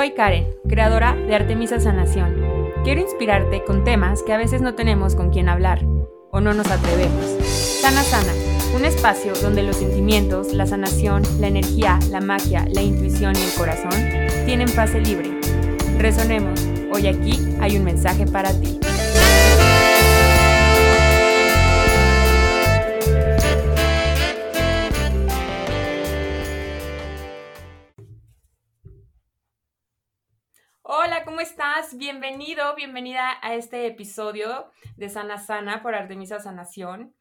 Soy Karen, creadora de Artemisa Sanación. Quiero inspirarte con temas que a veces no tenemos con quien hablar o no nos atrevemos. Sana Sana, un espacio donde los sentimientos, la sanación, la energía, la magia, la intuición y el corazón tienen fase libre. Resonemos, hoy aquí hay un mensaje para ti. Bienvenido, bienvenida a este episodio de Sana Sana por Artemisa Sanación.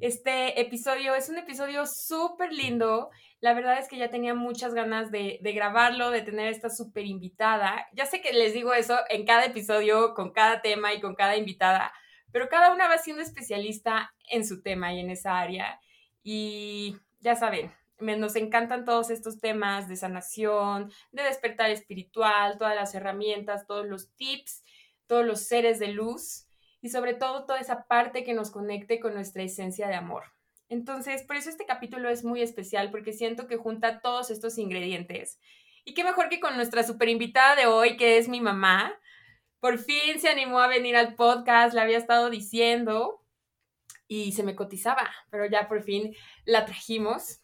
Este episodio es un episodio súper lindo. La verdad es que ya tenía muchas ganas de, de grabarlo, de tener esta súper invitada. Ya sé que les digo eso en cada episodio, con cada tema y con cada invitada, pero cada una va siendo especialista en su tema y en esa área. Y ya saben, nos encantan todos estos temas de sanación, de despertar espiritual, todas las herramientas, todos los tips, todos los seres de luz y sobre todo toda esa parte que nos conecte con nuestra esencia de amor. Entonces, por eso este capítulo es muy especial porque siento que junta todos estos ingredientes. Y qué mejor que con nuestra super invitada de hoy, que es mi mamá. Por fin se animó a venir al podcast, la había estado diciendo y se me cotizaba, pero ya por fin la trajimos.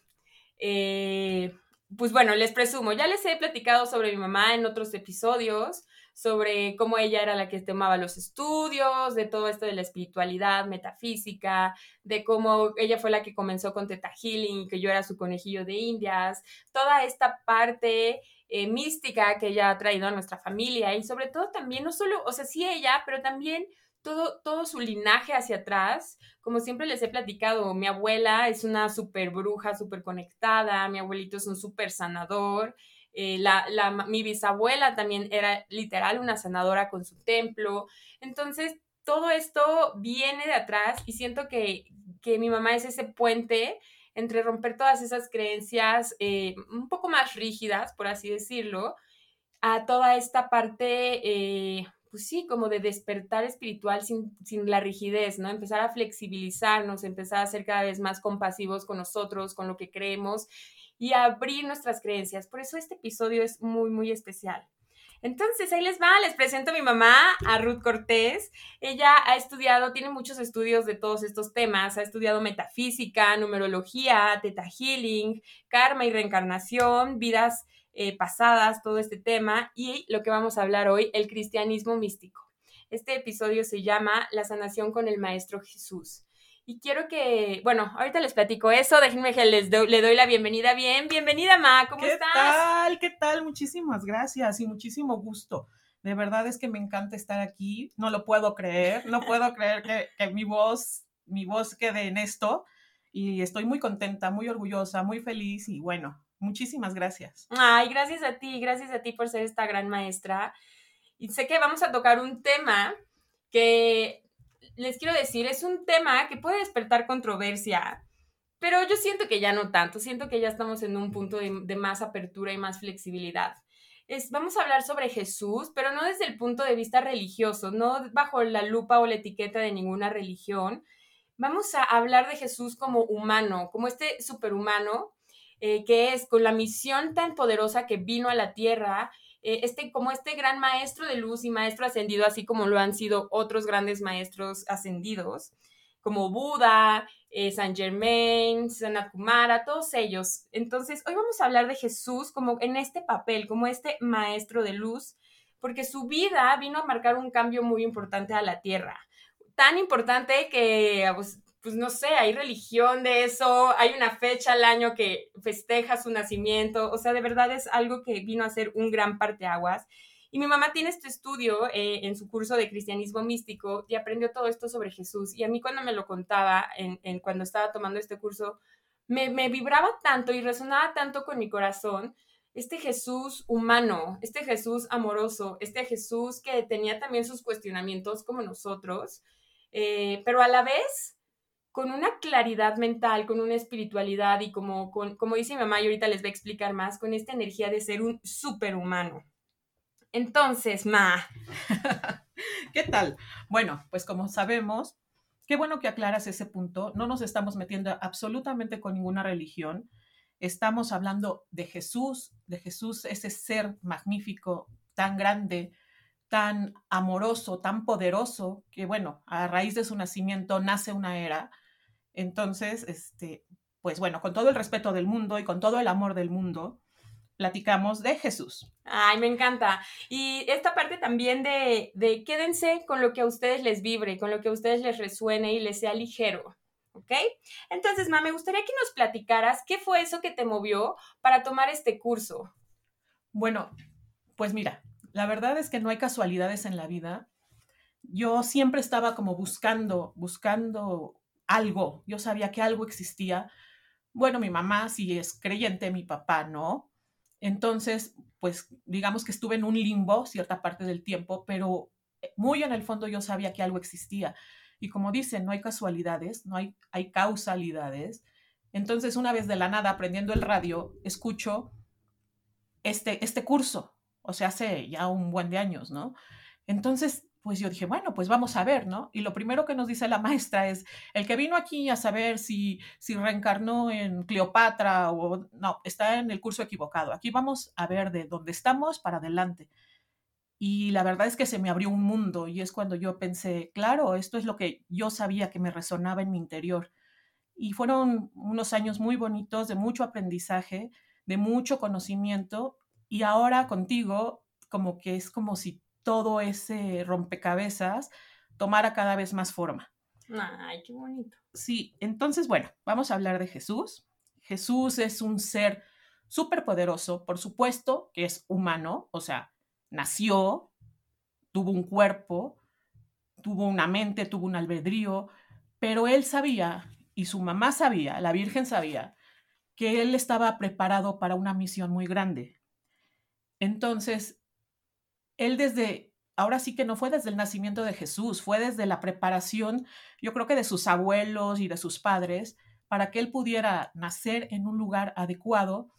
Eh, pues bueno, les presumo, ya les he platicado sobre mi mamá en otros episodios, sobre cómo ella era la que tomaba los estudios, de todo esto de la espiritualidad, metafísica, de cómo ella fue la que comenzó con Teta Healing que yo era su conejillo de indias, toda esta parte eh, mística que ella ha traído a nuestra familia y sobre todo también, no solo, o sea, sí ella, pero también todo, todo su linaje hacia atrás. Como siempre les he platicado, mi abuela es una súper bruja, súper conectada, mi abuelito es un súper sanador. Eh, la, la, mi bisabuela también era literal una sanadora con su templo. Entonces, todo esto viene de atrás y siento que, que mi mamá es ese puente entre romper todas esas creencias eh, un poco más rígidas, por así decirlo, a toda esta parte eh, pues sí, como de despertar espiritual sin, sin, la rigidez, ¿no? Empezar a flexibilizarnos, empezar a ser cada vez más compasivos con nosotros, con lo que creemos y abrir nuestras creencias. Por eso este episodio es muy, muy especial. Entonces, ahí les va, les presento a mi mamá, a Ruth Cortés. Ella ha estudiado, tiene muchos estudios de todos estos temas, ha estudiado metafísica, numerología, teta healing, karma y reencarnación, vidas eh, pasadas, todo este tema y lo que vamos a hablar hoy, el cristianismo místico. Este episodio se llama La sanación con el Maestro Jesús. Y quiero que, bueno, ahorita les platico eso, déjenme que les le doy la bienvenida. Bien, bienvenida, Ma, ¿cómo estás? ¿Qué tal? ¿Qué tal? Muchísimas gracias y muchísimo gusto. De verdad es que me encanta estar aquí, no lo puedo creer, no puedo creer que, que mi voz, mi voz quede en esto y estoy muy contenta, muy orgullosa, muy feliz y bueno, Muchísimas gracias. Ay, gracias a ti, gracias a ti por ser esta gran maestra. Y sé que vamos a tocar un tema que les quiero decir, es un tema que puede despertar controversia, pero yo siento que ya no tanto, siento que ya estamos en un punto de, más apertura y más flexibilidad. Es, vamos a hablar sobre Jesús, pero no desde el punto de vista religioso, no bajo la lupa o la etiqueta de ninguna religión. Vamos a hablar de Jesús como humano, como este superhumano eh, que es con la misión tan poderosa que vino a la tierra, eh, este, como este gran maestro de luz y maestro ascendido, así como lo han sido otros grandes maestros ascendidos, como Buda, eh, San Germain, Sanat Kumara, todos ellos. Entonces, hoy vamos a hablar de Jesús como en este papel, como este maestro de luz, porque su vida vino a marcar un cambio muy importante a la tierra. Tan importante que pues, pues no sé, hay religión de eso, hay una fecha al año que festeja su nacimiento, o sea, de verdad es algo que vino a ser un gran parteaguas. Y mi mamá tiene este estudio eh, en su curso de cristianismo místico y aprendió todo esto sobre Jesús. Y a mí cuando me lo contaba, en, cuando estaba tomando este curso, me, me vibraba tanto y resonaba tanto con mi corazón este Jesús humano, este Jesús amoroso, este Jesús que tenía también sus cuestionamientos como nosotros, eh, pero a la vez con una claridad mental, con una espiritualidad y como, como dice mi mamá y ahorita les voy a explicar más, con esta energía de ser un superhumano. Entonces, Ma. ¿Qué tal? Bueno, pues como sabemos, qué bueno que aclaras ese punto. No nos estamos metiendo absolutamente con ninguna religión. estamos hablando de Jesús, de Jesús, ese ser magnífico, tan grande, tan amoroso, tan poderoso, que bueno, a raíz de su nacimiento nace una era. Entonces, este, pues bueno, con todo el respeto del mundo y con todo el amor del mundo, platicamos de Jesús. Ay, me encanta. Y esta parte también de, de quédense con lo que a ustedes les vibre, con lo que a ustedes les resuene y les sea ligero. ¿Ok? Entonces, Ma, me gustaría que nos platicaras qué fue eso que te movió para tomar este curso. Bueno, pues mira, la verdad es que no hay casualidades en la vida. Yo siempre estaba como buscando, buscando algo. Yo sabía que algo existía. Bueno, mi mamá sí es creyente, mi papá no. Entonces, pues digamos que estuve en un limbo cierta parte del tiempo, pero muy en el fondo yo sabía que algo existía. Y como dicen, no hay casualidades, no hay, hay causalidades. Entonces, una vez de la nada, aprendiendo el radio, escucho este, este curso, o sea, hace ya un buen de años, ¿no? Entonces, pues yo dije, bueno, pues vamos a ver, ¿no? Y lo primero que nos dice la maestra es, el que vino aquí a saber si, si reencarnó en Cleopatra o no, está en el curso equivocado. Aquí vamos a ver de dónde estamos para adelante. Y la verdad es que se me abrió un mundo y es cuando yo pensé, claro, esto es lo que yo sabía que me resonaba en mi interior. Y fueron unos años muy bonitos, de mucho aprendizaje, de mucho conocimiento. Y ahora contigo, como que es como si todo ese rompecabezas tomara cada vez más forma. Ay, qué bonito. Sí, entonces, bueno, vamos a hablar de Jesús. Jesús es un ser súper poderoso, por supuesto que es humano, o sea, nació, tuvo un cuerpo, tuvo una mente, tuvo un albedrío, pero él sabía, y su mamá sabía, la Virgen sabía, que él estaba preparado para una misión muy grande. Entonces, él desde, ahora sí que no fue desde el nacimiento de Jesús, fue desde la preparación, yo creo que de sus abuelos y de sus padres, para que él pudiera nacer en un lugar adecuado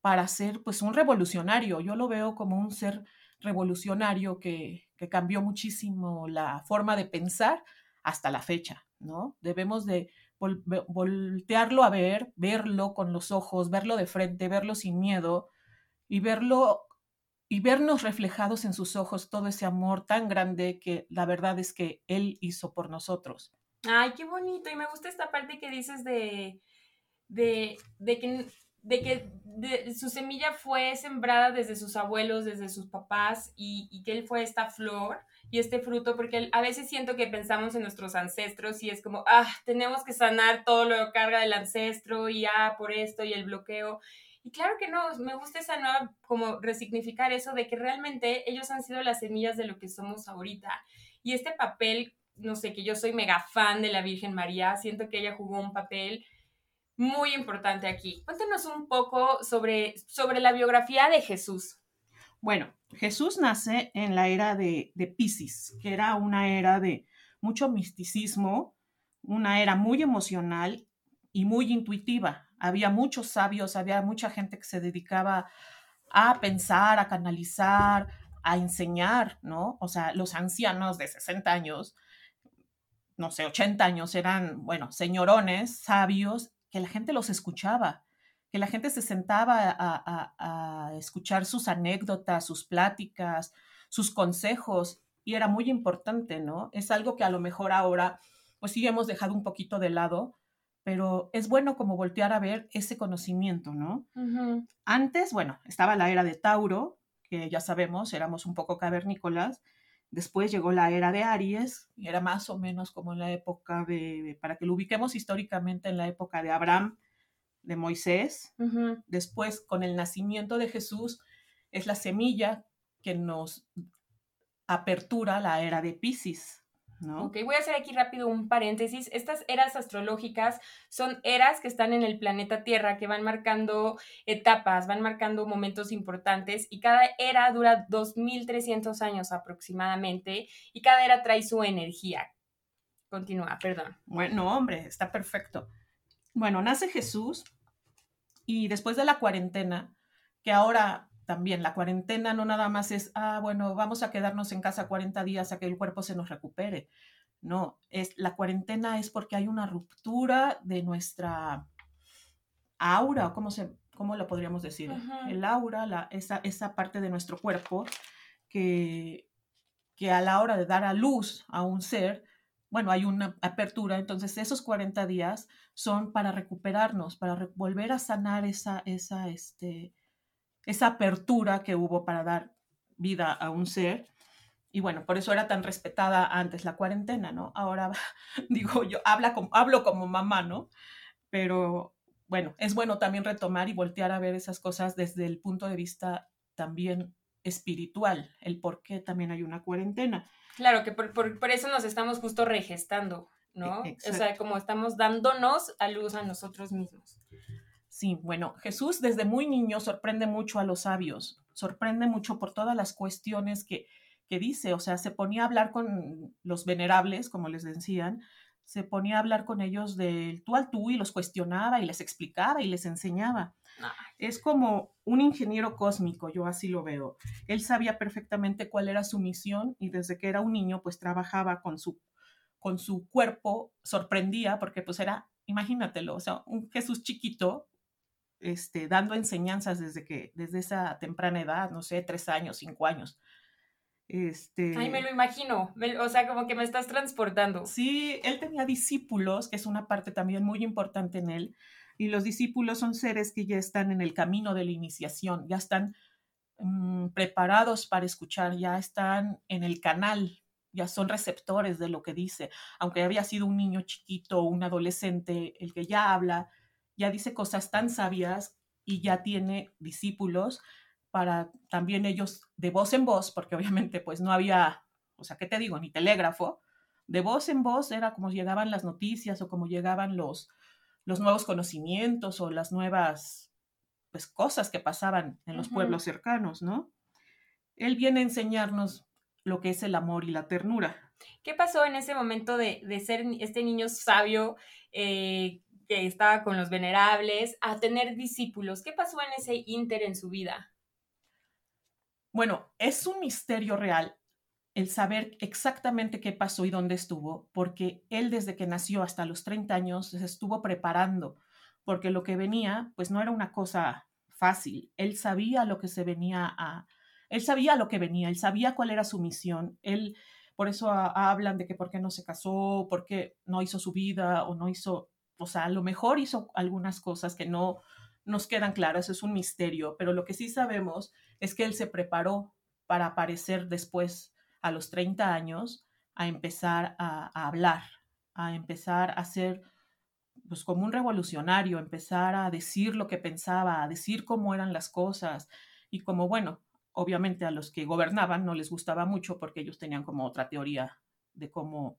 para ser pues un revolucionario. Yo lo veo como un ser revolucionario que, cambió muchísimo la forma de pensar hasta la fecha, ¿no? Debemos de voltearlo a ver, verlo con los ojos, verlo de frente, verlo sin miedo y verlo y vernos reflejados en sus ojos todo ese amor tan grande que la verdad es que él hizo por nosotros. Ay, qué bonito. Y me gusta esta parte que dices de, de, de que de que su semilla fue sembrada desde sus abuelos, desde sus papás, y, que él fue esta flor y este fruto, porque a veces siento que pensamos en nuestros ancestros y es como, ah, tenemos que sanar todo lo que carga del ancestro y ah, por esto y el bloqueo. Y claro que no, me gusta esa nueva, como resignificar eso de que realmente ellos han sido las semillas de lo que somos ahorita. Y este papel, no sé, que yo soy mega fan de la Virgen María, siento que ella jugó un papel muy importante aquí. Cuéntenos un poco sobre, sobre la biografía de Jesús. Bueno, Jesús nace en la era de, de Pisces, que era una era de mucho misticismo, una era muy emocional y muy intuitiva. Había muchos sabios, había mucha gente que se dedicaba a pensar, a canalizar, a enseñar, ¿no? O sea, los ancianos de 60 años, no sé, 80 años eran, bueno, señorones, sabios, que la gente los escuchaba, que la gente se sentaba a, escuchar sus anécdotas, sus pláticas, sus consejos, y era muy importante, ¿no? Es algo que a lo mejor ahora, pues sí hemos dejado un poquito de lado, pero es bueno como voltear a ver ese conocimiento, ¿no? Antes, bueno, estaba la era de Tauro, que ya sabemos, éramos un poco cavernícolas, Después llegó la era de Aries, y era más o menos como en la época de, para que lo ubiquemos históricamente, en la época de Abraham, de Moisés. Después, con el nacimiento de Jesús, es la semilla que nos apertura la era de Pisces. Ok, voy a hacer aquí rápido un paréntesis. Estas eras astrológicas son eras que están en el planeta Tierra, que van marcando etapas, van marcando momentos importantes y cada era dura 2.300 años aproximadamente y cada era trae su energía. Continúa, perdón. Bueno, hombre, está perfecto. Bueno, nace Jesús y después de la cuarentena, que ahora también la cuarentena no nada más es, ah, bueno, vamos a quedarnos en casa 40 días a que el cuerpo se nos recupere. No, es, la cuarentena es porque hay una ruptura de nuestra aura, ¿cómo, se, cómo lo podríamos decir? El aura, la, esa, esa parte de nuestro cuerpo que, que a la hora de dar a luz a un ser, bueno, hay una apertura, entonces esos 40 días son para recuperarnos, para volver a sanar esa, esa, este, esa apertura que hubo para dar vida a un ser. Y bueno, por eso era tan respetada antes la cuarentena, ¿no? Ahora digo yo, habla como, hablo como mamá, ¿no? Pero bueno, es bueno también retomar y voltear a ver esas cosas desde el punto de vista también espiritual, el por qué también hay una cuarentena. Claro, que por, por, eso nos estamos justo regestando, ¿no? E, o sea, como estamos dándonos a luz a nosotros mismos. Sí, bueno, Jesús desde muy niño sorprende mucho a los sabios, sorprende mucho por todas las cuestiones que, que dice, o sea, se ponía a hablar con los venerables, como les decían, se ponía a hablar con ellos del tú al tú y los cuestionaba y les explicaba y les enseñaba. Es como un ingeniero cósmico, yo así lo veo. Él sabía perfectamente cuál era su misión y desde que era un niño pues trabajaba con su, con su cuerpo, sorprendía porque pues era, imagínatelo, o sea, un Jesús chiquito, este, dando enseñanzas desde que, desde esa temprana edad, no sé, tres años, cinco años. Este... Ay, me lo imagino, o sea, como que me estás transportando. Sí, él tenía discípulos, que es una parte también muy importante en él, y los discípulos son seres que ya están en el camino de la iniciación, ya están mm, preparados para escuchar, ya están en el canal, ya son receptores de lo que dice, aunque había sido un niño chiquito un adolescente, el que ya habla, ya dice cosas tan sabias y ya tiene discípulos para también ellos de voz en voz, porque obviamente pues no había, o sea, ¿qué te digo? Ni telégrafo. De voz en voz era como llegaban las noticias o como llegaban los, los nuevos conocimientos o las nuevas pues, cosas que pasaban en los pueblos cercanos, ¿no? Él viene a enseñarnos lo que es el amor y la ternura. ¿Qué pasó en ese momento de, ser este niño sabio eh, que estaba con los venerables a tener discípulos? ¿Qué pasó en ese inter en su vida? Bueno, es un misterio real el saber exactamente qué pasó y dónde estuvo, porque él desde que nació hasta los 30 años se estuvo preparando, porque lo que venía, pues no era una cosa fácil. Él sabía lo que se venía a, él sabía lo que venía, él sabía cuál era su misión, él, por eso hablan de que por qué no se casó, por qué no hizo su vida o no hizo, o sea, a lo mejor hizo algunas cosas que no nos quedan claras, es un misterio, pero lo que sí sabemos es que él se preparó para aparecer después, a los 30 años, a empezar a, hablar, a empezar a ser pues como un revolucionario, empezar a decir lo que pensaba, a decir cómo eran las cosas. Y como bueno, obviamente a los que gobernaban no les gustaba mucho porque ellos tenían como otra teoría de cómo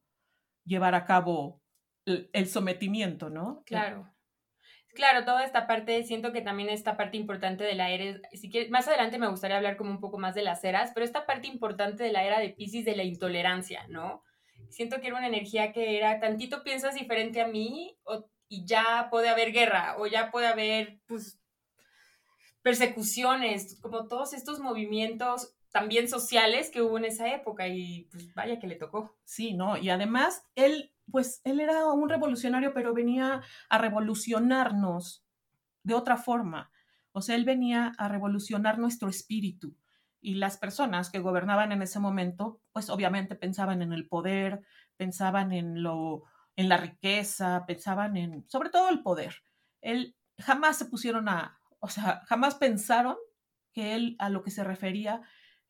llevar a cabo el, sometimiento, ¿no? Claro. Claro, toda esta parte, siento que también esta parte importante de la era, si quieres, más adelante me gustaría hablar como un poco más de las eras, pero esta parte importante de la era de Pisces de la intolerancia, ¿no? Siento que era una energía que era tantito piensas diferente a mí y ya puede haber guerra o ya puede haber pues persecuciones, como todos estos movimientos también sociales que hubo en esa época y pues vaya que le tocó. Sí, ¿no? Y además él pues él era un revolucionario, pero venía a revolucionarnos de otra forma. O sea, él venía a revolucionar nuestro espíritu. Y las personas que gobernaban en ese momento, pues obviamente pensaban en el poder, pensaban en lo en la riqueza, pensaban en sobre todo el poder. Él jamás se pusieron a, o sea, jamás pensaron que él a lo que se refería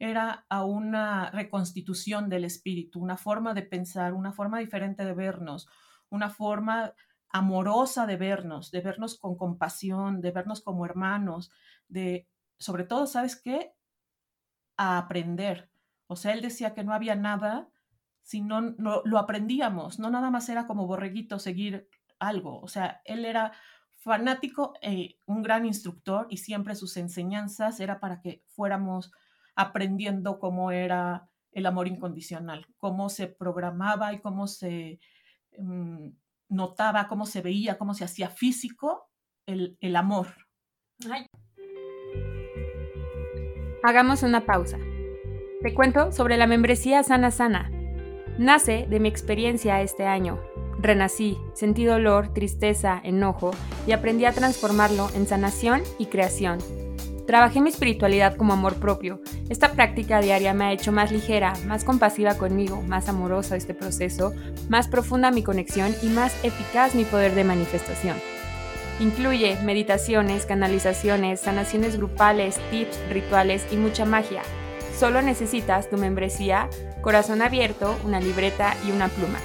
era a una reconstitución del espíritu, una forma de pensar, una forma diferente de vernos, una forma amorosa de vernos, de vernos con compasión, de vernos como hermanos, de, sobre todo, ¿sabes qué? A aprender. O sea, él decía que no había nada si no, lo aprendíamos, no nada más era como borreguito seguir algo. O sea, él era fanático, eh, un gran instructor y siempre sus enseñanzas era para que fuéramos aprendiendo cómo era el amor incondicional, cómo se programaba y cómo se mm, notaba, cómo se veía, cómo se hacía físico el, el amor. Hagamos una pausa. Te cuento sobre la membresía Sana Sana. Nace de mi experiencia este año Renací, sentí dolor, tristeza, enojo y aprendí a transformarlo en sanación y creación. Trabajé mi espiritualidad como amor propio. Esta práctica diaria me ha hecho más ligera, más compasiva conmigo, más amorosa este proceso, más profunda mi conexión y más eficaz mi poder de manifestación. Incluye meditaciones, canalizaciones, sanaciones grupales, tips, rituales y mucha magia. Solo necesitas tu membresía, corazón abierto, una libreta y una pluma.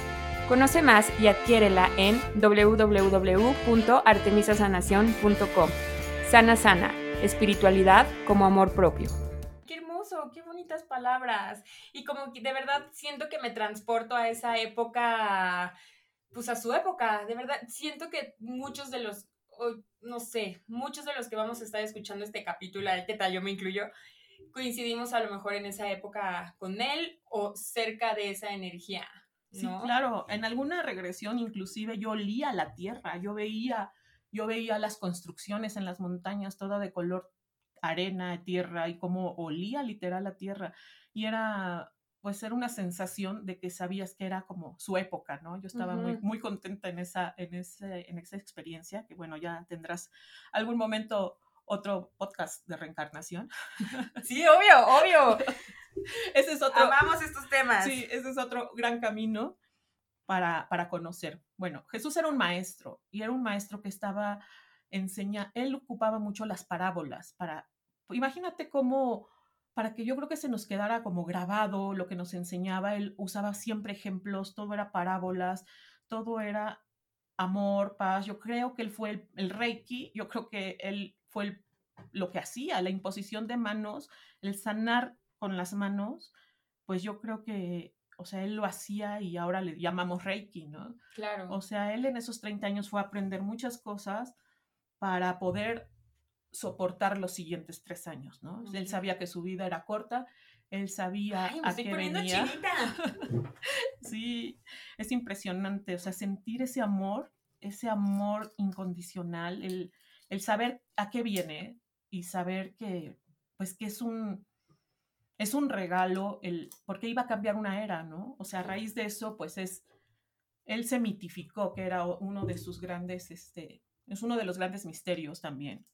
Conoce más y adquiérela en www.artemisasanación.com. Sana Sana, espiritualidad como amor propio. Qué hermoso, qué bonitas palabras. Y como que de verdad siento que me transporto a esa época, pues a su época. De verdad, siento que muchos de los, no sé, muchos de los que vamos a estar escuchando este capítulo, ¿qué tal? Yo me incluyo, coincidimos a lo mejor en esa época con él o cerca de esa energía. Sí, claro, en alguna regresión inclusive yo olía la tierra, yo veía, yo veía las construcciones en las montañas toda de color arena, tierra y como olía literal la tierra y era pues era una sensación de que sabías que era como su época, ¿no? Yo estaba muy, muy contenta en esa, en, ese, en esa experiencia, que bueno, ya tendrás algún momento otro podcast de reencarnación. Sí, obvio, obvio. ese es otro. Amamos estos temas. Sí, ese es otro gran camino para, para conocer. Bueno, Jesús era un maestro y era un maestro que estaba enseñando, él ocupaba mucho las parábolas para, imagínate cómo, para que yo creo que se nos quedara como grabado lo que nos enseñaba, él usaba siempre ejemplos, todo era parábolas, todo era amor, paz. Yo creo que él fue el, el Reiki, yo creo que él fue lo que hacía, la imposición de manos, el sanar con las manos, pues yo creo que, o sea, él lo hacía y ahora le llamamos Reiki, ¿no? Claro. O sea, él en esos 30 años fue a aprender muchas cosas para poder soportar los siguientes tres años, ¿no? Él sabía que su vida era corta, él sabía Ay, me a qué venía. Sí, es impresionante, o sea, sentir ese amor, ese amor incondicional, el, el saber a qué viene y saber que, pues, que es un, es un regalo, el, porque iba a cambiar una era, ¿no? O sea, a raíz de eso, pues es, él se mitificó, que era uno de sus grandes, este, es uno de los grandes misterios también.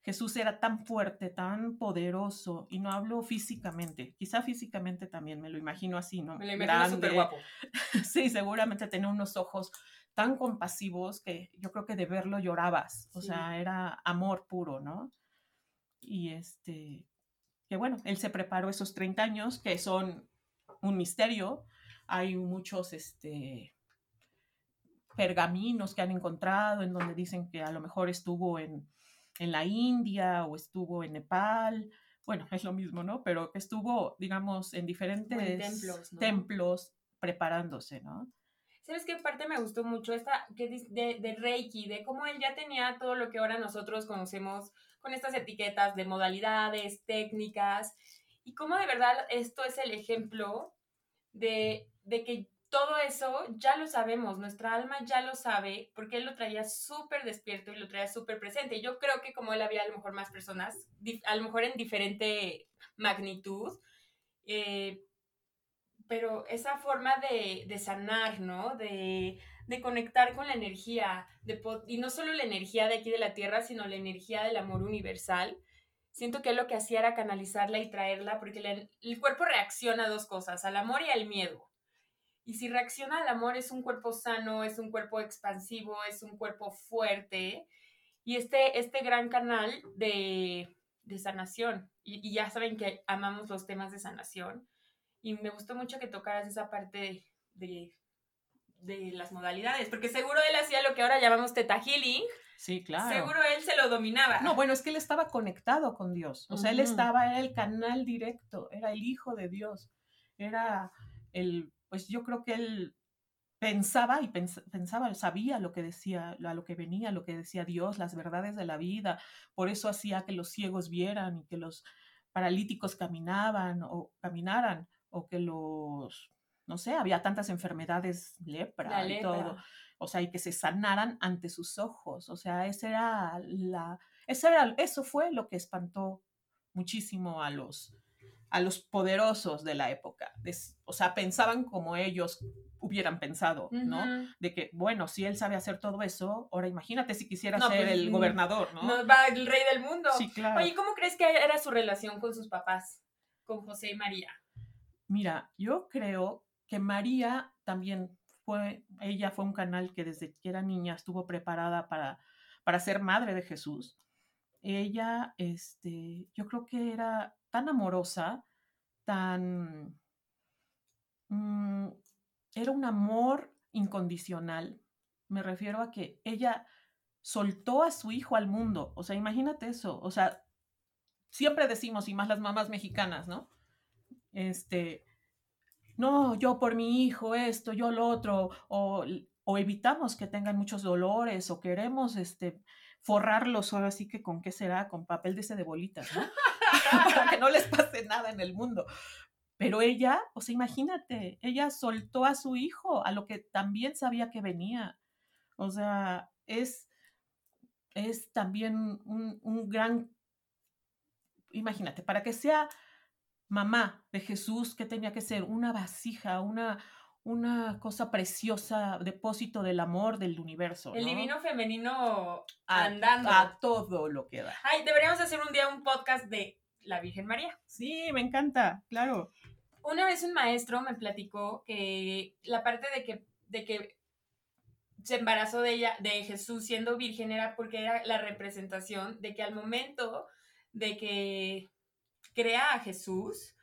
Jesús era tan fuerte, tan poderoso, y no hablo físicamente, quizá físicamente también, me lo imagino así, ¿no? Me lo imagino súper guapo. sí, seguramente tenía unos ojos tan compasivos que yo creo que de verlo llorabas, o Sí. sea, era amor puro, ¿no? Y este, que bueno, él se preparó esos 30 años, que son un misterio, hay muchos, este, pergaminos que han encontrado en donde dicen que a lo mejor estuvo en, en la India o estuvo en Nepal, bueno, es lo mismo, ¿no? Pero estuvo, digamos, en diferentes templos, ¿no? templos preparándose, ¿no? ¿Sabes qué parte me gustó mucho? Esta que de, de Reiki, de cómo él ya tenía todo lo que ahora nosotros conocemos con estas etiquetas de modalidades, técnicas, y cómo de verdad esto es el ejemplo de, de que todo eso ya lo sabemos, nuestra alma ya lo sabe, porque él lo traía súper despierto y lo traía súper presente. Y yo creo que como él había a lo mejor más personas, a lo mejor en diferente magnitud, eh, pero esa forma de, de sanar, ¿no? De, de conectar con la energía, de y no solo la energía de aquí de la Tierra, sino la energía del amor universal. Siento que lo que hacía era canalizarla y traerla, porque el cuerpo reacciona a dos cosas, al amor y al miedo. Y si reacciona al amor es un cuerpo sano, es un cuerpo expansivo, es un cuerpo fuerte. Y este, este gran canal de, de sanación. Y, ya saben que amamos los temas de sanación. Y me gustó mucho que tocaras esa parte de, de las modalidades, porque seguro él hacía lo que ahora llamamos teta healing, Sí, claro. seguro él se lo dominaba. No, bueno, es que él estaba conectado con Dios. O sea, él estaba, era el canal directo, era el hijo de Dios. Era el, pues yo creo que él pensaba y pens- pensaba, sabía lo que decía, a lo que venía, lo que decía Dios, las verdades de la vida. Por eso hacía que los ciegos vieran y que los paralíticos caminaban o caminaran o que los, no sé, había tantas enfermedades, lepra y todo. O sea, y que se sanaran ante sus ojos. O sea, esa era la, esa era, eso fue lo que espantó muchísimo a los, a los poderosos de la época. o sea, pensaban como ellos hubieran pensado, ¿no? De que, bueno, si él sabe hacer todo eso, ahora imagínate si quisiera ser pues, el gobernador, ¿no? No, va el rey del mundo. Sí, claro. Oye, ¿cómo crees que era su relación con sus papás, con José y María? Mira, yo creo que María también fue, ella fue un canal que desde que era niña estuvo preparada para, para ser madre de Jesús. Ella, este, yo creo que era tan amorosa, tan... Mm, era un amor incondicional. Me refiero a que ella soltó a su hijo al mundo. O sea, imagínate eso. O sea, siempre decimos, y más las mamás mexicanas, ¿no? Este, no, yo por mi hijo esto, yo lo otro, o, o evitamos que tengan muchos dolores, o queremos, este, forrarlos ahora sí que con qué será, con papel de ese de bolitas, ¿no? Para que no les pase nada en el mundo. Pero ella, o sea, imagínate, ella soltó a su hijo, a lo que también sabía que venía. O sea, es, es también un, un gran, imagínate, para que sea mamá de Jesús, ¿qué tenía que ser? Una vasija, una, una cosa preciosa, depósito del amor del universo. El divino femenino andando. A todo lo que da. Ay, deberíamos hacer un día un podcast de la Virgen María. Sí, me encanta, claro. Una vez un maestro me platicó que la parte de que, de que se embarazó de ella, de Jesús siendo virgen, era porque era la representación de que al momento de que crea a Jesús,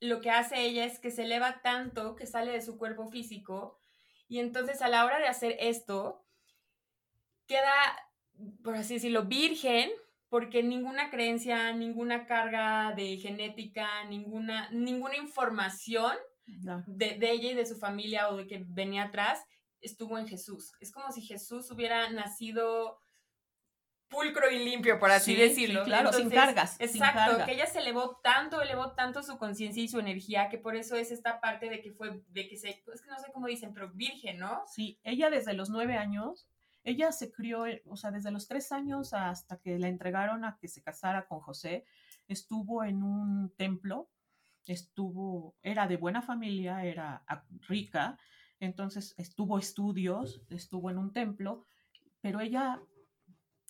lo que hace ella es que se eleva tanto que sale de su cuerpo físico y entonces a la hora de hacer esto queda, por así decirlo, virgen porque ninguna creencia, ninguna carga de genética, ninguna, ninguna información de, de, ella y de su familia o de que venía atrás estuvo en Jesús. Es como si Jesús hubiera nacido pulcro y limpio, por así decirlo. claro, sin cargas. Exacto, que ella se elevó tanto, elevó tanto su conciencia y su energía, que por eso es esta parte de que fue, de que se, es que no sé cómo dicen, pero virgen, ¿no? Sí, ella desde los nueve años, ella se crió, eh, o sea, desde los tres años hasta que la entregaron a que se casara con José, estuvo en un templo, estuvo, era de buena familia, era rica, entonces estuvo estudios, estuvo en un templo, pero ella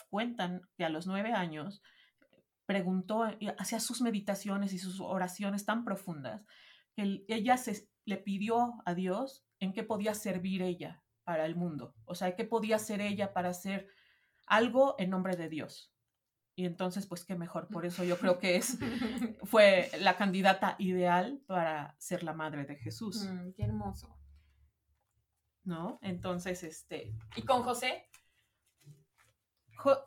cuentan que a los nueve años preguntó, hacía sus meditaciones y sus oraciones tan profundas, que ella se, le pidió a Dios en qué podía servir ella para el mundo, o sea, qué podía hacer ella para hacer algo en nombre de Dios. Y entonces, pues qué mejor. Por eso yo creo que es, fue la candidata ideal para ser la madre de Jesús. Mm, qué hermoso. ¿No? Entonces, este. ¿Y con José?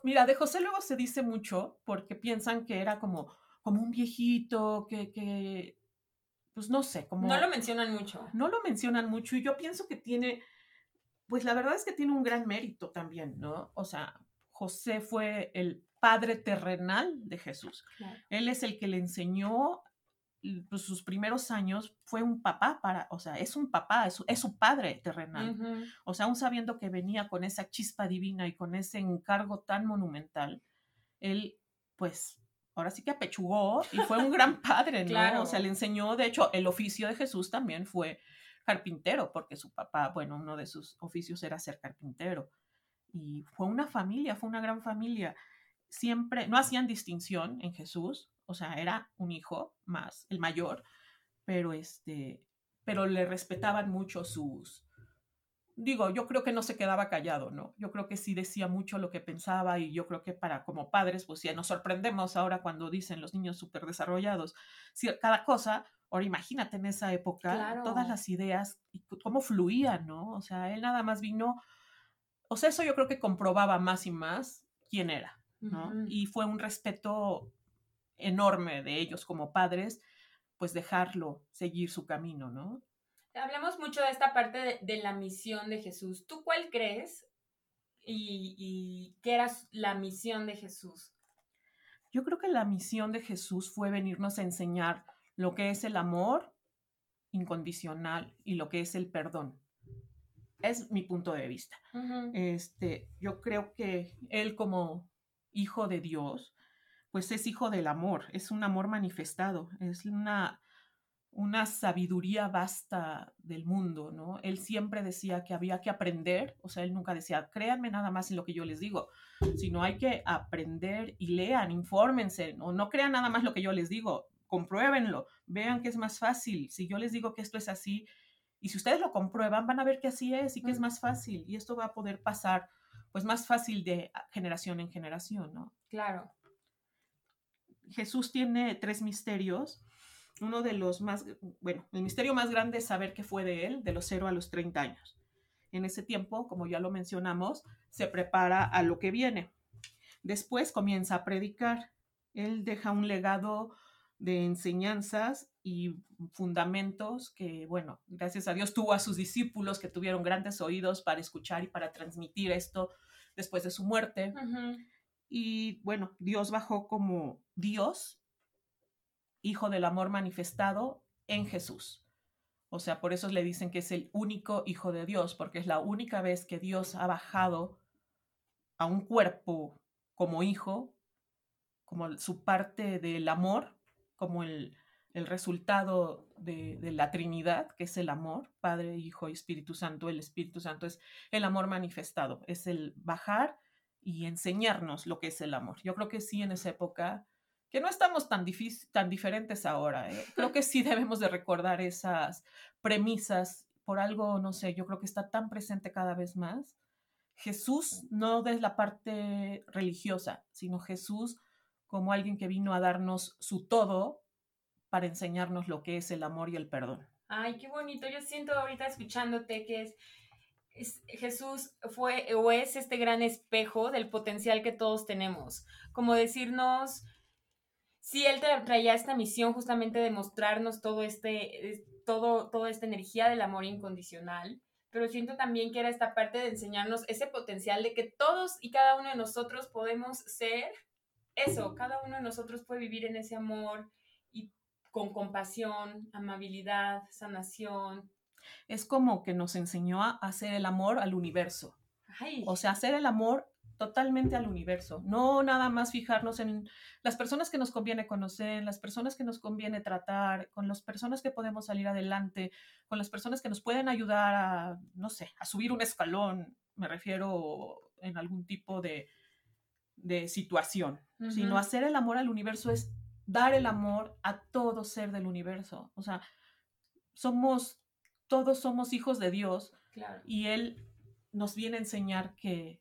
Mira, de José luego se dice mucho porque piensan que era como, como un viejito, que, que, pues no sé, como... No lo mencionan mucho. No lo mencionan mucho y yo pienso que tiene, pues la verdad es que tiene un gran mérito también, ¿no? O sea, José fue el padre terrenal de Jesús. Él es el que le enseñó pues, sus primeros años fue un papá para, o sea, es un papá, es, su padre terrenal. O sea, aún sabiendo que venía con esa chispa divina y con ese encargo tan monumental, él, pues, ahora sí que apechugó y fue un gran padre, ¿no? O sea, le enseñó, de hecho, el oficio de Jesús también fue carpintero, porque su papá, bueno, uno de sus oficios era ser carpintero. Y fue una familia, fue una gran familia. Siempre, no hacían distinción en Jesús, o sea, era un hijo más, el mayor, pero este, pero le respetaban mucho sus, digo, yo creo que no se quedaba callado, ¿no? Yo creo que sí decía mucho lo que pensaba y yo creo que para como padres, pues ya nos sorprendemos ahora cuando dicen los niños súper desarrollados, si cada cosa, ahora imagínate en esa época, todas las ideas y cómo fluían, ¿no? O sea, él nada más vino, o sea, eso yo creo que comprobaba más y más quién era, ¿no? Y fue un respeto enorme de ellos como padres, pues dejarlo seguir su camino, ¿no? Hablamos mucho de esta parte de, la misión de Jesús. ¿Tú cuál crees y, y qué era la misión de Jesús? Yo creo que la misión de Jesús fue venirnos a enseñar lo que es el amor incondicional y lo que es el perdón. Es mi punto de vista. este, yo creo que él como hijo de Dios, pues es hijo del amor, es un amor manifestado, es una, una sabiduría vasta del mundo, ¿no? Él siempre decía que había que aprender, o sea, él nunca decía, créanme nada más en lo que yo les digo, sino hay que aprender y lean, infórmense, o no crean nada más lo que yo les digo, compruébenlo, vean que es más fácil, si yo les digo que esto es así, y si ustedes lo comprueban, van a ver que así es y que es más fácil, y esto va a poder pasar, pues, más fácil de generación en generación, ¿no? Claro. Jesús tiene tres misterios. Uno de los más, bueno, el misterio más grande es saber qué fue de él de los 0 a los 30 años. En ese tiempo, como ya lo mencionamos, se prepara a lo que viene. Después comienza a predicar. Él deja un legado de enseñanzas y fundamentos que, bueno, gracias a Dios tuvo a sus discípulos que tuvieron grandes oídos para escuchar y para transmitir esto después de su muerte. Y bueno, Dios bajó como Dios, hijo del amor manifestado en Jesús. O sea, por eso le dicen que es el único hijo de Dios, porque es la única vez que Dios ha bajado a un cuerpo como hijo, como su parte del amor, como el, resultado de, de, la Trinidad, que es el amor, Padre, Hijo y Espíritu Santo. El Espíritu Santo es el amor manifestado, es el bajar y enseñarnos lo que es el amor. Yo creo que sí en esa época, que no estamos tan, tan diferentes ahora, ¿eh? creo que sí debemos de recordar esas premisas por algo, no sé, yo creo que está tan presente cada vez más. Jesús no desde la parte religiosa, sino Jesús como alguien que vino a darnos su todo para enseñarnos lo que es el amor y el perdón. Ay, qué bonito. Yo siento ahorita escuchándote que es Jesús fue o es este gran espejo del potencial que todos tenemos, como decirnos, si Él traía esta misión justamente de mostrarnos todo este, todo, toda esta energía del amor incondicional, pero siento también que era esta parte de enseñarnos ese potencial de que todos y cada uno de nosotros podemos ser eso, cada uno de nosotros puede vivir en ese amor y con compasión, amabilidad, sanación, es como que nos enseñó a hacer el amor al universo. O sea, hacer el amor totalmente al universo, no nada más fijarnos en las personas que nos conviene conocer, las personas que nos conviene tratar, con las personas que podemos salir adelante, con las personas que nos pueden ayudar a, no sé, a subir un escalón, me refiero en algún tipo de, de situación, sino hacer el amor al universo es dar el amor a todo ser del universo. O sea, somos todos somos hijos de Dios y Él nos viene a enseñar que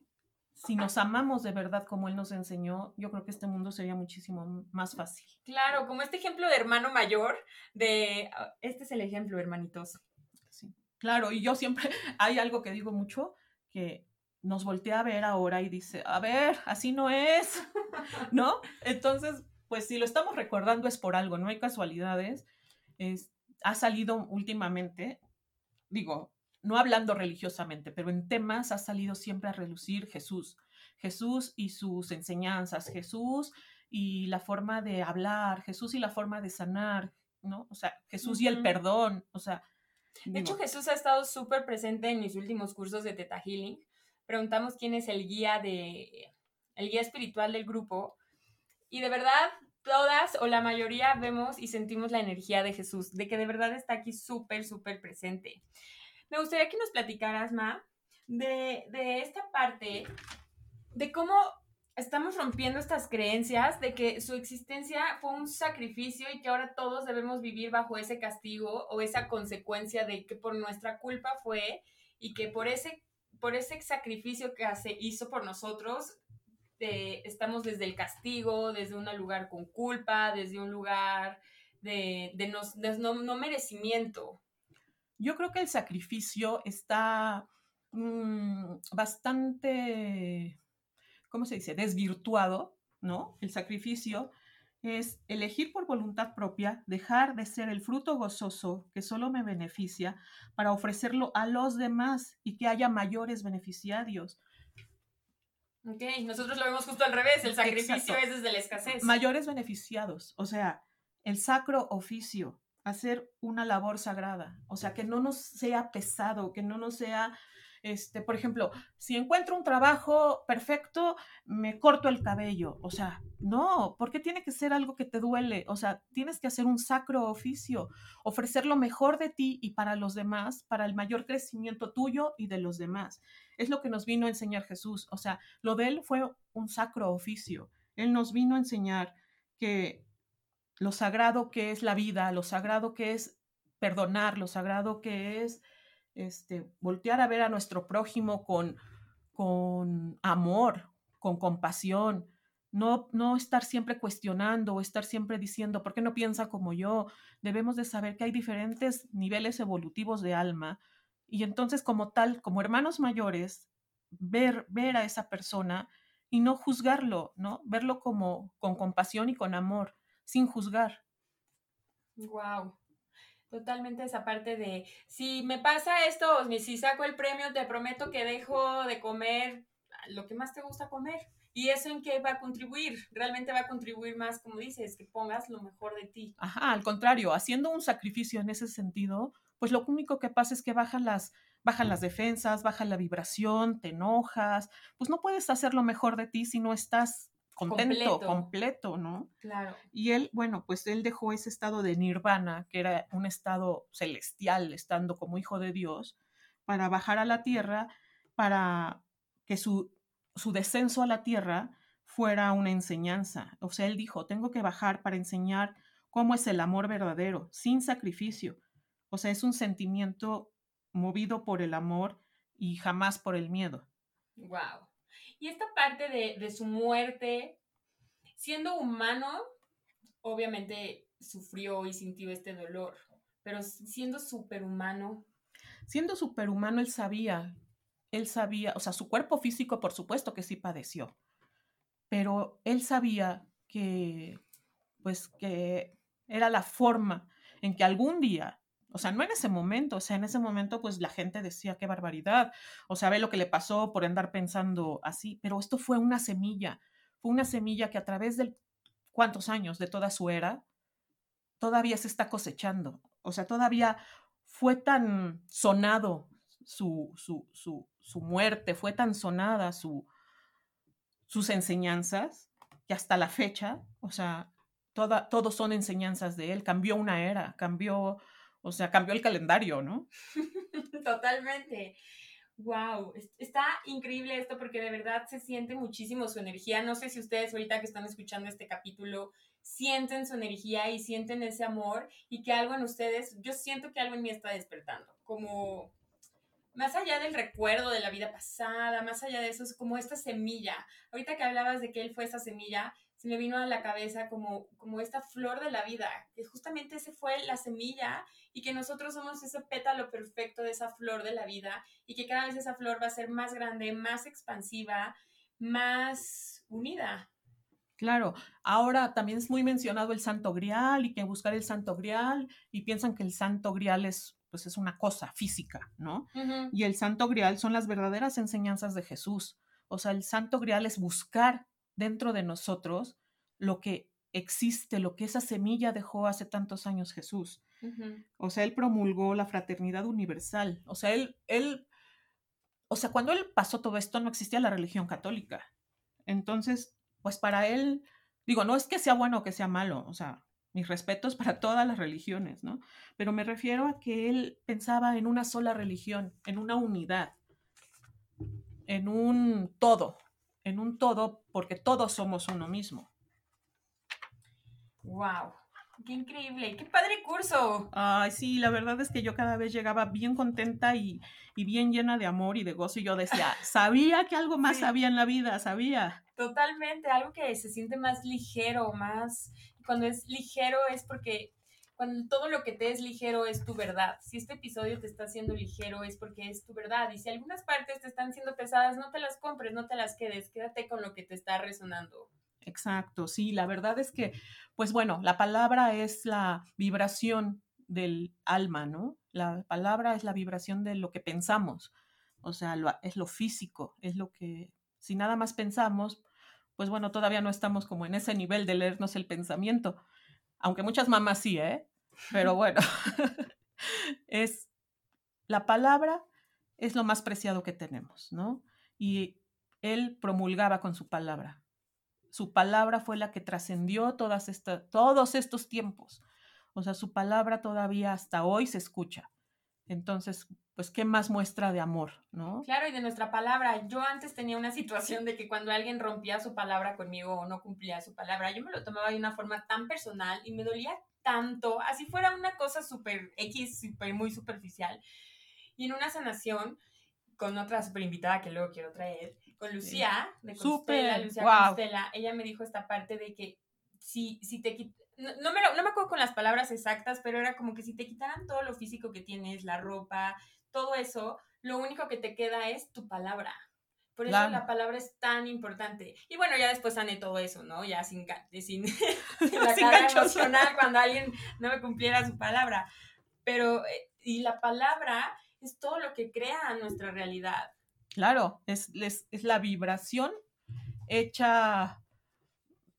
si nos amamos de verdad como Él nos enseñó, yo creo que este mundo sería muchísimo más fácil. Claro, como este ejemplo de hermano mayor, de, ah, este es el ejemplo, hermanitos. Sí, claro, y yo siempre, hay algo que digo mucho, que nos voltea a ver ahora y dice, a ver, así no es, ¿no? Entonces, pues si lo estamos recordando es por algo, no hay casualidades. Es, ha salido últimamente digo, no hablando religiosamente, pero en temas ha salido siempre a relucir Jesús. Jesús y sus enseñanzas, Jesús y la forma de hablar, Jesús y la forma de sanar, ¿no? O sea, Jesús y el perdón, o sea. De hecho, Jesús ha estado súper presente en mis últimos cursos de Teta Healing. Preguntamos quién es el guía de, el guía espiritual del grupo. Y de verdad, todas o la mayoría vemos y sentimos la energía de Jesús, de que de verdad está aquí súper, súper presente. Me gustaría que nos platicaras, Ma, de, de esta parte, de cómo estamos rompiendo estas creencias de que su existencia fue un sacrificio y que ahora todos debemos vivir bajo ese castigo o esa consecuencia de que por nuestra culpa fue y que por ese, por ese sacrificio que hace, hizo por nosotros estamos desde el castigo, desde un lugar con culpa, desde un lugar de, no, merecimiento. Yo creo que el sacrificio está mm, bastante, ¿cómo se dice?, desvirtuado, ¿no? El sacrificio es elegir por voluntad propia, dejar de ser el fruto gozoso que solo me beneficia para ofrecerlo a los demás y que haya mayores beneficiarios. Ok, nosotros lo vemos justo al revés, el sacrificio es desde la escasez. Mayores beneficiados, o sea, el sacro oficio, hacer una labor sagrada, o sea, que no nos sea pesado, que no nos sea este, por ejemplo, si encuentro un trabajo perfecto, me corto el cabello. O sea, no, porque tiene que ser algo que te duele. O sea, tienes que hacer un sacro oficio, ofrecer lo mejor de ti y para los demás, para el mayor crecimiento tuyo y de los demás. Es lo que nos vino a enseñar Jesús. O sea, lo de él fue un sacro oficio. Él nos vino a enseñar que lo sagrado que es la vida, lo sagrado que es perdonar, lo sagrado que es este, voltear a ver a nuestro prójimo con, con amor, con compasión, no, no estar siempre cuestionando o estar siempre diciendo, ¿por qué no piensa como yo? Debemos de saber que hay diferentes niveles evolutivos de alma y entonces como tal, como hermanos mayores, ver, ver a esa persona y no juzgarlo, ¿no? Verlo como con compasión y con amor, sin juzgar. Wow. Totalmente esa parte de, si me pasa esto, o si saco el premio, te prometo que dejo de comer lo que más te gusta comer. ¿Y eso en qué va a contribuir? Realmente va a contribuir más, como dices, que pongas lo mejor de ti. Ajá, al contrario, haciendo un sacrificio en ese sentido, pues lo único que pasa es que bajan las, bajan las defensas, baja la vibración, te enojas, pues no puedes hacer lo mejor de ti si no estás contento, completo. ¿no? Claro. Y él, bueno, pues él dejó ese estado de nirvana, que era un estado celestial, estando como hijo de Dios, para bajar a la tierra, para que su, su descenso a la tierra fuera una enseñanza. O sea, él dijo, tengo que bajar para enseñar cómo es el amor verdadero, sin sacrificio. O sea, es un sentimiento movido por el amor y jamás por el miedo. Wow. Y esta parte de, su muerte, siendo humano, obviamente sufrió y sintió este dolor, pero siendo superhumano. Siendo superhumano, él sabía, él sabía, o sea, su cuerpo físico, por supuesto que sí padeció, pero él sabía que, pues, que era la forma en que algún día o sea, no en ese momento, o sea, en ese momento pues la gente decía qué barbaridad, o sea, ve lo que le pasó por andar pensando así, pero esto fue una semilla, fue una semilla que a través de cuántos años de toda su era todavía se está cosechando, o sea, todavía fue tan sonado su, su, su, su muerte, fue tan sonada su, sus enseñanzas, que hasta la fecha, o sea, toda, todos son enseñanzas de él, cambió una era, cambió o sea, cambió el calendario, ¿no? Totalmente. Wow, está increíble esto porque de verdad se siente muchísimo su energía. No sé si ustedes ahorita que están escuchando este capítulo sienten su energía y sienten ese amor y que algo en ustedes, yo siento que algo en mí está despertando, como más allá del recuerdo de la vida pasada, más allá de eso, es como esta semilla. Ahorita que hablabas de que él fue esa semilla, se me vino a la cabeza como, como esta flor de la vida, que justamente ese fue la semilla y que nosotros somos ese pétalo perfecto de esa flor de la vida y que cada vez esa flor va a ser más grande, más expansiva, más unida. Claro, ahora también es muy mencionado el Santo Grial y que buscar el Santo Grial y piensan que el Santo Grial es pues es una cosa física, ¿no? Y el Santo Grial son las verdaderas enseñanzas de Jesús. O sea, el Santo Grial es buscar dentro de nosotros lo que existe, lo que esa semilla dejó hace tantos años Jesús. O sea, él promulgó la fraternidad universal. O sea, él, él, o sea, cuando él pasó todo esto no existía la religión católica. Entonces, pues para él, digo, no es que sea bueno o que sea malo, o sea, mis respetos para todas las religiones, ¿no? Pero me refiero a que él pensaba en una sola religión, en una unidad, en un todo, en un todo, porque todos somos uno mismo. ¡Wow! ¡Qué increíble! ¡Qué padre curso! Ay, sí, la verdad es que yo cada vez llegaba bien contenta y, bien llena de amor y de gozo. Y yo decía, sabía que algo más había en la vida, sabía. Totalmente, algo que se siente más ligero, más. Cuando es ligero es porque cuando todo lo que te es ligero es tu verdad. Si este episodio te está haciendo ligero es porque es tu verdad. Y si algunas partes te están siendo pesadas, no te las compres, no te las quedes, quédate con lo que te está resonando. Exacto, sí, la verdad es que, pues bueno, la palabra es la vibración del alma, ¿no? La palabra es la vibración de lo que pensamos, o sea, es lo físico, es lo que, si nada más pensamos, pues bueno, todavía no estamos como en ese nivel de leernos el pensamiento, aunque muchas mamás sí, ¿eh? Pero bueno, es la palabra es lo más preciado que tenemos, ¿no? Y él promulgaba con su palabra. Su palabra fue la que trascendió todos estos tiempos. O sea, su palabra todavía hasta hoy se escucha. Entonces, pues, ¿qué más muestra de amor, no? Claro, y de nuestra palabra. Yo antes tenía una situación de que cuando alguien rompía su palabra conmigo o no cumplía su palabra, yo me lo tomaba de una forma tan personal y me dolía tanto, así fuera una cosa súper X, super, muy superficial. Y en una sanación, con otra súper invitada que luego quiero traer, con Lucía, de Constela, Lucía Constela, ella me dijo esta parte de que si, si te no, me no me acuerdo con las palabras exactas, pero era como que si te quitaran todo lo físico que tienes, la ropa, todo eso, lo único que te queda es tu palabra. Por eso la palabra es tan importante. Y bueno, ya después sané todo eso, ¿no? Ya sin, sin, la cara emocional cuando alguien no me cumpliera su palabra. Pero, eh, y la palabra es todo lo que crea nuestra realidad. Claro, es, es, es la vibración hecha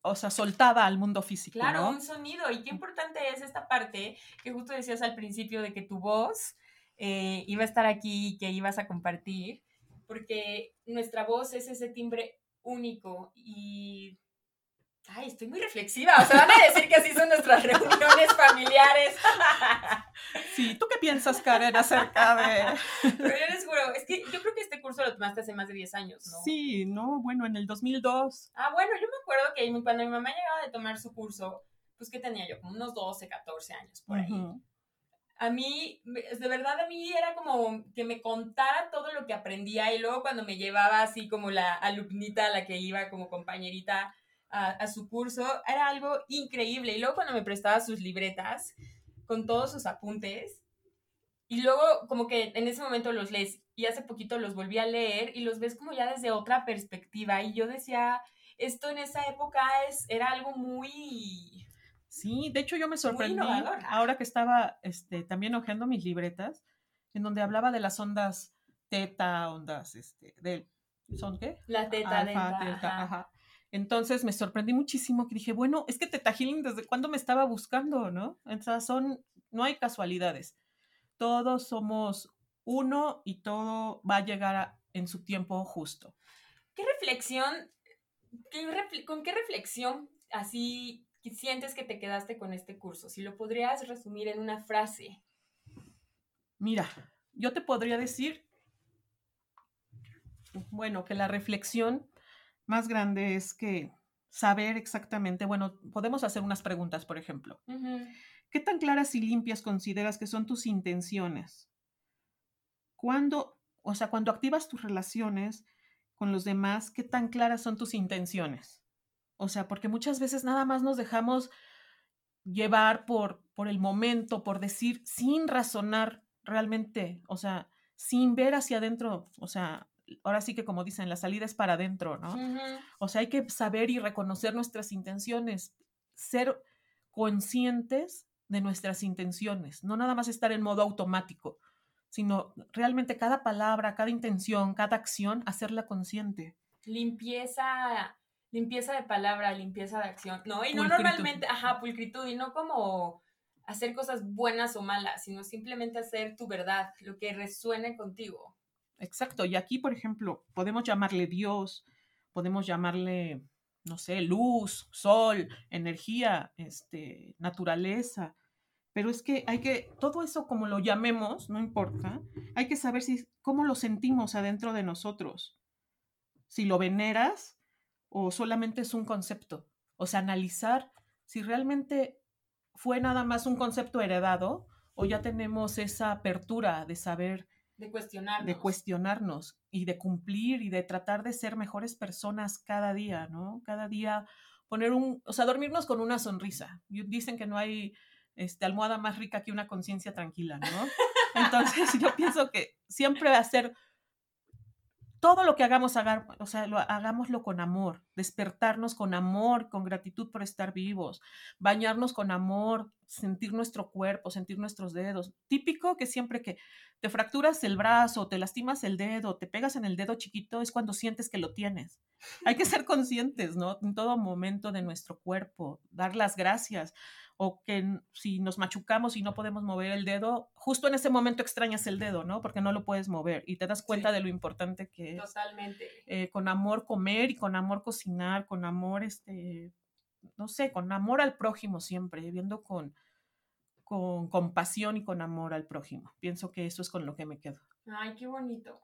o sea, soltada al mundo físico. Claro, un sonido. Y qué importante es esta parte que justo decías al principio de que tu voz eh, iba a estar aquí y que ibas a compartir, porque nuestra voz es ese timbre único y Ay, estoy muy reflexiva. O sea, van a decir que así son nuestras reuniones familiares. Sí, ¿tú qué piensas, Karen, acerca de...? Pero yo les juro, es que yo creo que este curso lo tomaste hace más de 10 años, ¿no? Sí, no, bueno, en el 2002. Ah, bueno, yo me acuerdo que cuando mi mamá llegaba de tomar su curso, pues, ¿qué tenía yo? Como unos 12, 14 años, por ahí. A mí, de verdad, a mí era como que me contara todo lo que aprendía y luego cuando me llevaba así como la alumnita a la que iba como compañerita a, su curso, era algo increíble. Y luego cuando me prestaba sus libretas con todos sus apuntes, y luego como que en ese momento los lees y hace poquito los volví a leer y los ves como ya desde otra perspectiva. Y yo decía, esto en esa época es, era algo muy... Sí, de hecho yo me sorprendí ahora que estaba este, también hojeando mis libretas, en donde hablaba de las ondas teta, ondas, este, de, ¿son qué? La teta, Alfa, ajá. Entonces me sorprendí muchísimo que dije, bueno, es que Teta Healing desde cuándo me estaba buscando, ¿no? Entonces son, no hay casualidades. Todos somos uno y todo va a llegar en su tiempo justo. ¿Qué reflexión, con qué reflexión así sientes que te quedaste con este curso? Si lo podrías resumir en una frase. Mira, yo te podría decir, bueno, que la reflexión más grande es que saber exactamente, bueno, podemos hacer unas preguntas, por ejemplo. ¿Qué tan claras y limpias consideras que son tus intenciones? Cuando, o sea, cuando activas tus relaciones con los demás, ¿qué tan claras son tus intenciones? O sea, porque muchas veces nada más nos dejamos llevar por, por el momento, por decir, sin razonar realmente, o sea, sin ver hacia adentro, o sea, ahora sí que como dicen, la salida es para adentro, ¿no? O sea, hay que saber y reconocer nuestras intenciones, ser conscientes de nuestras intenciones, no nada más estar en modo automático, sino realmente cada palabra, cada intención, cada acción, hacerla consciente. Limpieza, limpieza de palabra, limpieza de acción, ¿no? Y no normalmente, ajá, pulcritud, y no como hacer cosas buenas o malas, sino simplemente hacer tu verdad, lo que resuene contigo. Exacto. Y aquí, por ejemplo, podemos llamarle Dios, podemos llamarle, no sé, luz, sol, energía, este, naturaleza. Pero es que hay que, todo eso como lo llamemos, no importa, hay que saber si, cómo lo sentimos adentro de nosotros. Si lo veneras o solamente es un concepto. O sea, analizar si realmente fue nada más un concepto heredado o ya tenemos esa apertura de saber de cuestionarnos. De cuestionarnos y de cumplir y de tratar de ser mejores personas cada día, ¿no? Cada día poner un, o sea, dormirnos con una sonrisa. Dicen que no hay este, almohada más rica que una conciencia tranquila, ¿no? Entonces yo pienso que siempre hacer todo lo que hagamos, o sea, lo, hagámoslo con amor, despertarnos con amor, con gratitud por estar vivos, bañarnos con amor, sentir nuestro cuerpo, sentir nuestros dedos. Típico que siempre que te fracturas el brazo, te lastimas el dedo, te pegas en el dedo chiquito, es cuando sientes que lo tienes. Hay que ser conscientes, ¿no? En todo momento de nuestro cuerpo, dar las gracias. O que si nos machucamos y no podemos mover el dedo, justo en ese momento extrañas el dedo, ¿no? Porque no lo puedes mover y te das cuenta de lo importante que es. Totalmente. Eh, con amor comer y con amor cocinar, con amor, este, no sé, con amor al prójimo siempre, viendo con, con compasión y con amor al prójimo. Pienso que eso es con lo que me quedo. Ay, qué bonito.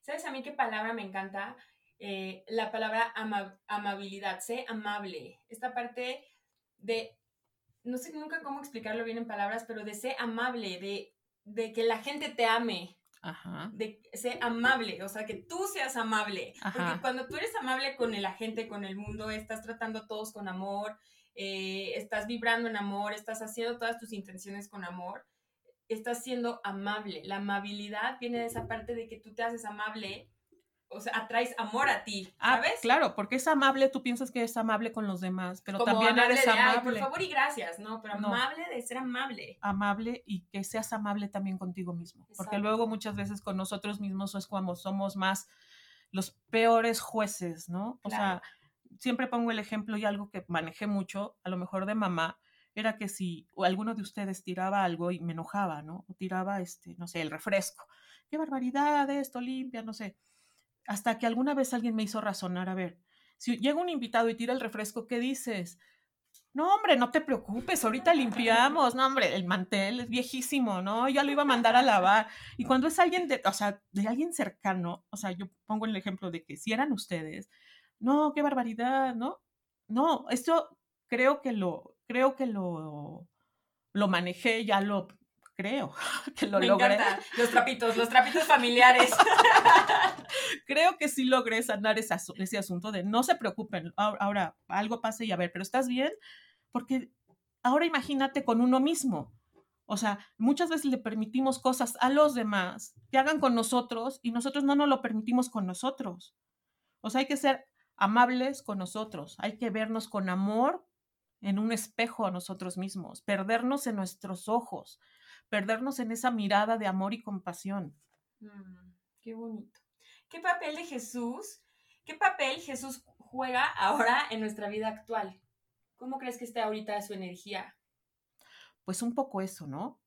¿Sabes a mí qué palabra me encanta? Eh, la palabra amabilidad, sé amable. Esta parte de no sé nunca cómo explicarlo bien en palabras, pero de ser amable, de, de que la gente te ame. Ajá. De ser amable, o sea, que tú seas amable. Porque cuando tú eres amable con la gente, con el mundo, estás tratando a todos con amor, eh, estás vibrando en amor, estás haciendo todas tus intenciones con amor, estás siendo amable. La amabilidad viene de esa parte de que tú te haces amable o sea, atraes amor a ti, ah, ¿sabes? claro, porque es amable, tú piensas que es amable con los demás, pero también eres amable. por favor y gracias, ¿no? Pero amable de ser amable. Amable y que seas amable también contigo mismo, porque luego muchas veces con nosotros mismos es cuando somos más los peores jueces, ¿no? O sea, siempre pongo el ejemplo y algo que manejé mucho, a lo mejor de mamá, era que si alguno de ustedes tiraba algo y me enojaba, ¿no? O tiraba, este, no sé, el refresco. Qué barbaridad, esto limpia, no sé hasta que alguna vez alguien me hizo razonar, a ver, si llega un invitado y tira el refresco, ¿qué dices? No, hombre, no te preocupes, ahorita limpiamos. No, hombre, el mantel es viejísimo, ¿no? Ya lo iba a mandar a lavar. Y cuando es alguien de, o sea, de alguien cercano, o sea, yo pongo el ejemplo de que si eran ustedes, no, qué barbaridad, ¿no? No, esto creo que lo, creo que lo, lo manejé, ya lo creo que lo Me logré. Encanta. Los trapitos, los trapitos familiares. creo que sí logré sanar ese, ese asunto de no se preocupen, ahora, algo pase y a ver, pero ¿estás bien? Porque ahora imagínate con uno mismo. O sea, muchas veces le permitimos cosas a los demás que hagan con nosotros y nosotros no nos lo permitimos con nosotros. O sea, hay que ser amables con nosotros, hay que vernos con amor en un espejo a nosotros mismos, perdernos en nuestros ojos, perdernos en esa mirada de amor y compasión. Mm, qué bonito. ¿Qué papel de Jesús, qué papel Jesús juega ahora en nuestra vida actual? ¿Cómo crees que esté ahorita su energía? Pues un poco eso, ¿no?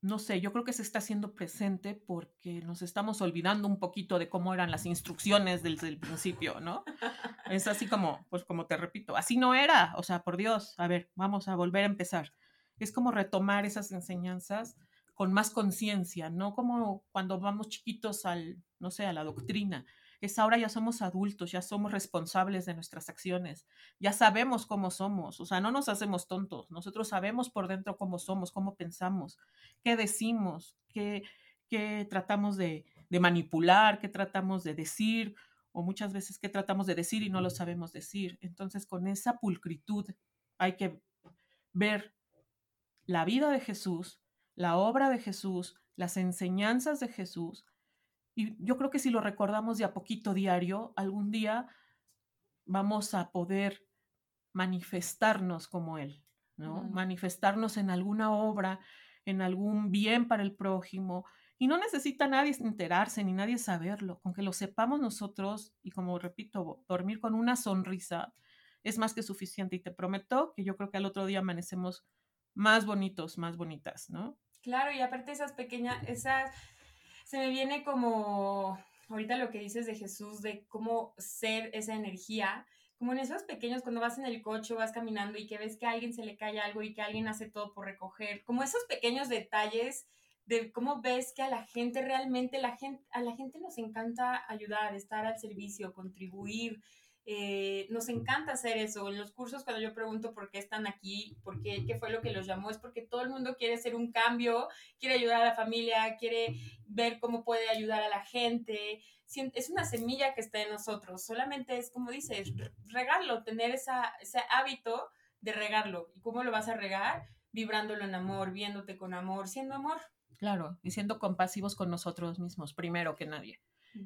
No sé, yo creo que se está haciendo presente porque nos estamos olvidando un poquito de cómo eran las instrucciones desde el principio, ¿no? Es así como, pues como te repito, así no era, o sea, por Dios, a ver, vamos a volver a empezar es como retomar esas enseñanzas con más conciencia, no como cuando vamos chiquitos al, no sé, a la doctrina. Es ahora ya somos adultos, ya somos responsables de nuestras acciones, ya sabemos cómo somos, o sea, no nos hacemos tontos, nosotros sabemos por dentro cómo somos, cómo pensamos, qué decimos, qué, qué tratamos de, de manipular, qué tratamos de decir, o muchas veces qué tratamos de decir y no lo sabemos decir. Entonces, con esa pulcritud hay que ver la vida de Jesús, la obra de Jesús, las enseñanzas de Jesús. Y yo creo que si lo recordamos de a poquito diario, algún día vamos a poder manifestarnos como Él, ¿no? Manifestarnos en alguna obra, en algún bien para el prójimo. Y no necesita nadie enterarse ni nadie saberlo. Con que lo sepamos nosotros y como repito, dormir con una sonrisa es más que suficiente. Y te prometo que yo creo que al otro día amanecemos más bonitos, más bonitas, ¿no? Claro, y aparte esas pequeñas, esas, se me viene como, ahorita lo que dices de Jesús, de cómo ser esa energía, como en esos pequeños, cuando vas en el coche, vas caminando y que ves que a alguien se le cae algo y que alguien hace todo por recoger, como esos pequeños detalles de cómo ves que a la gente realmente, la gente, a la gente nos encanta ayudar, estar al servicio, contribuir, eh, nos encanta hacer eso. En los cursos, cuando yo pregunto por qué están aquí, por qué, qué fue lo que los llamó, es porque todo el mundo quiere hacer un cambio, quiere ayudar a la familia, quiere ver cómo puede ayudar a la gente. Es una semilla que está en nosotros. Solamente es, como dices, regarlo, tener esa, ese hábito de regarlo. ¿Y cómo lo vas a regar? Vibrándolo en amor, viéndote con amor, siendo amor. Claro, y siendo compasivos con nosotros mismos, primero que nadie.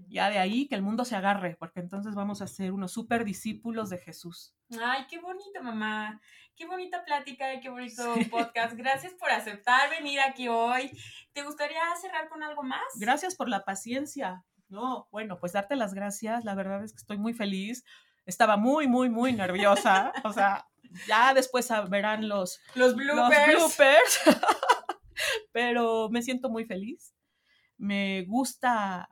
Ya de ahí que el mundo se agarre, porque entonces vamos a ser unos super discípulos de Jesús. Ay, qué bonito, mamá. Qué bonita plática y qué bonito podcast. Gracias por aceptar venir aquí hoy. ¿Te gustaría cerrar con algo más? Gracias por la paciencia. No, bueno, pues darte las gracias. La verdad es que estoy muy feliz. Estaba muy, muy, muy nerviosa. O sea, ya después verán los, los bloopers. Los bloopers. Pero me siento muy feliz. Me gusta,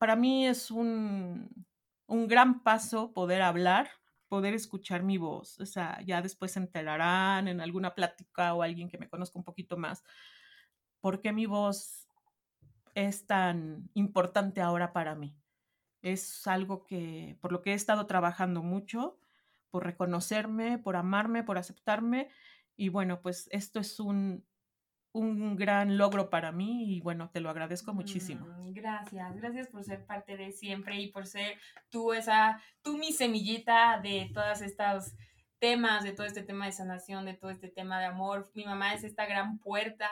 para mí es un, un gran paso poder hablar, poder escuchar mi voz. O sea, ya después se enterarán en alguna plática o alguien que me conozca un poquito más, por qué mi voz es tan importante ahora para mí. Es algo que, por lo que he estado trabajando mucho, por reconocerme, por amarme, por aceptarme. Y bueno, pues esto es un, un gran logro para mí y bueno, te lo agradezco muchísimo. Mm, gracias, gracias por ser parte de siempre y por ser tú esa, tú mi semillita de todos estos temas, de todo este tema de sanación, de todo este tema de amor. Mi mamá es esta gran puerta,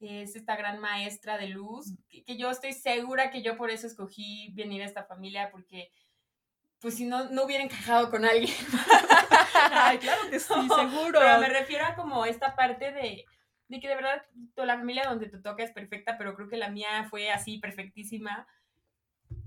es esta gran maestra de luz, que, que yo estoy segura que yo por eso escogí venir a esta familia porque pues si no, no hubiera encajado con alguien. Ay, claro que sí, seguro. Pero me refiero a como esta parte de, de que de verdad toda la familia donde te toca es perfecta, pero creo que la mía fue así perfectísima.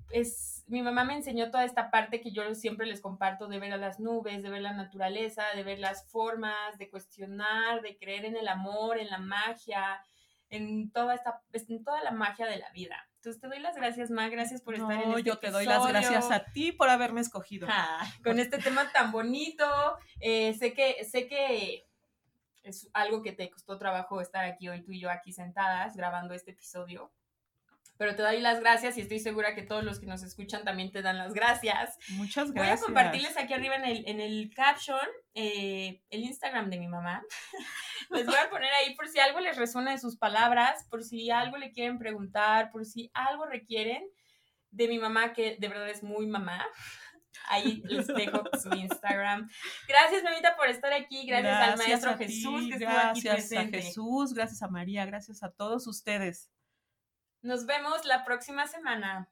Es, mi mamá me enseñó toda esta parte que yo siempre les comparto de ver a las nubes, de ver la naturaleza, de ver las formas, de cuestionar, de creer en el amor, en la magia, en toda esta, en toda la magia de la vida. Entonces te doy las gracias, Ma, gracias por estar en este yo te doy las gracias a ti por haberme escogido. con este tema tan bonito. Eh, sé que, sé que es algo que te costó trabajo estar aquí hoy tú y yo aquí sentadas grabando este episodio. Pero te doy las gracias y estoy segura que todos los que nos escuchan también te dan las gracias. Muchas gracias. Voy a compartirles aquí arriba en el, en el caption eh, el Instagram de mi mamá. les voy a poner ahí por si algo les resuena de sus palabras, por si algo le quieren preguntar, por si algo requieren de mi mamá, que de verdad es muy mamá. Ahí les dejo su Instagram. Gracias, mamita, por estar aquí. Gracias, al maestro Jesús que estuvo aquí presente. Gracias a Jesús, gracias a María, gracias a todos ustedes. Nos vemos la próxima semana.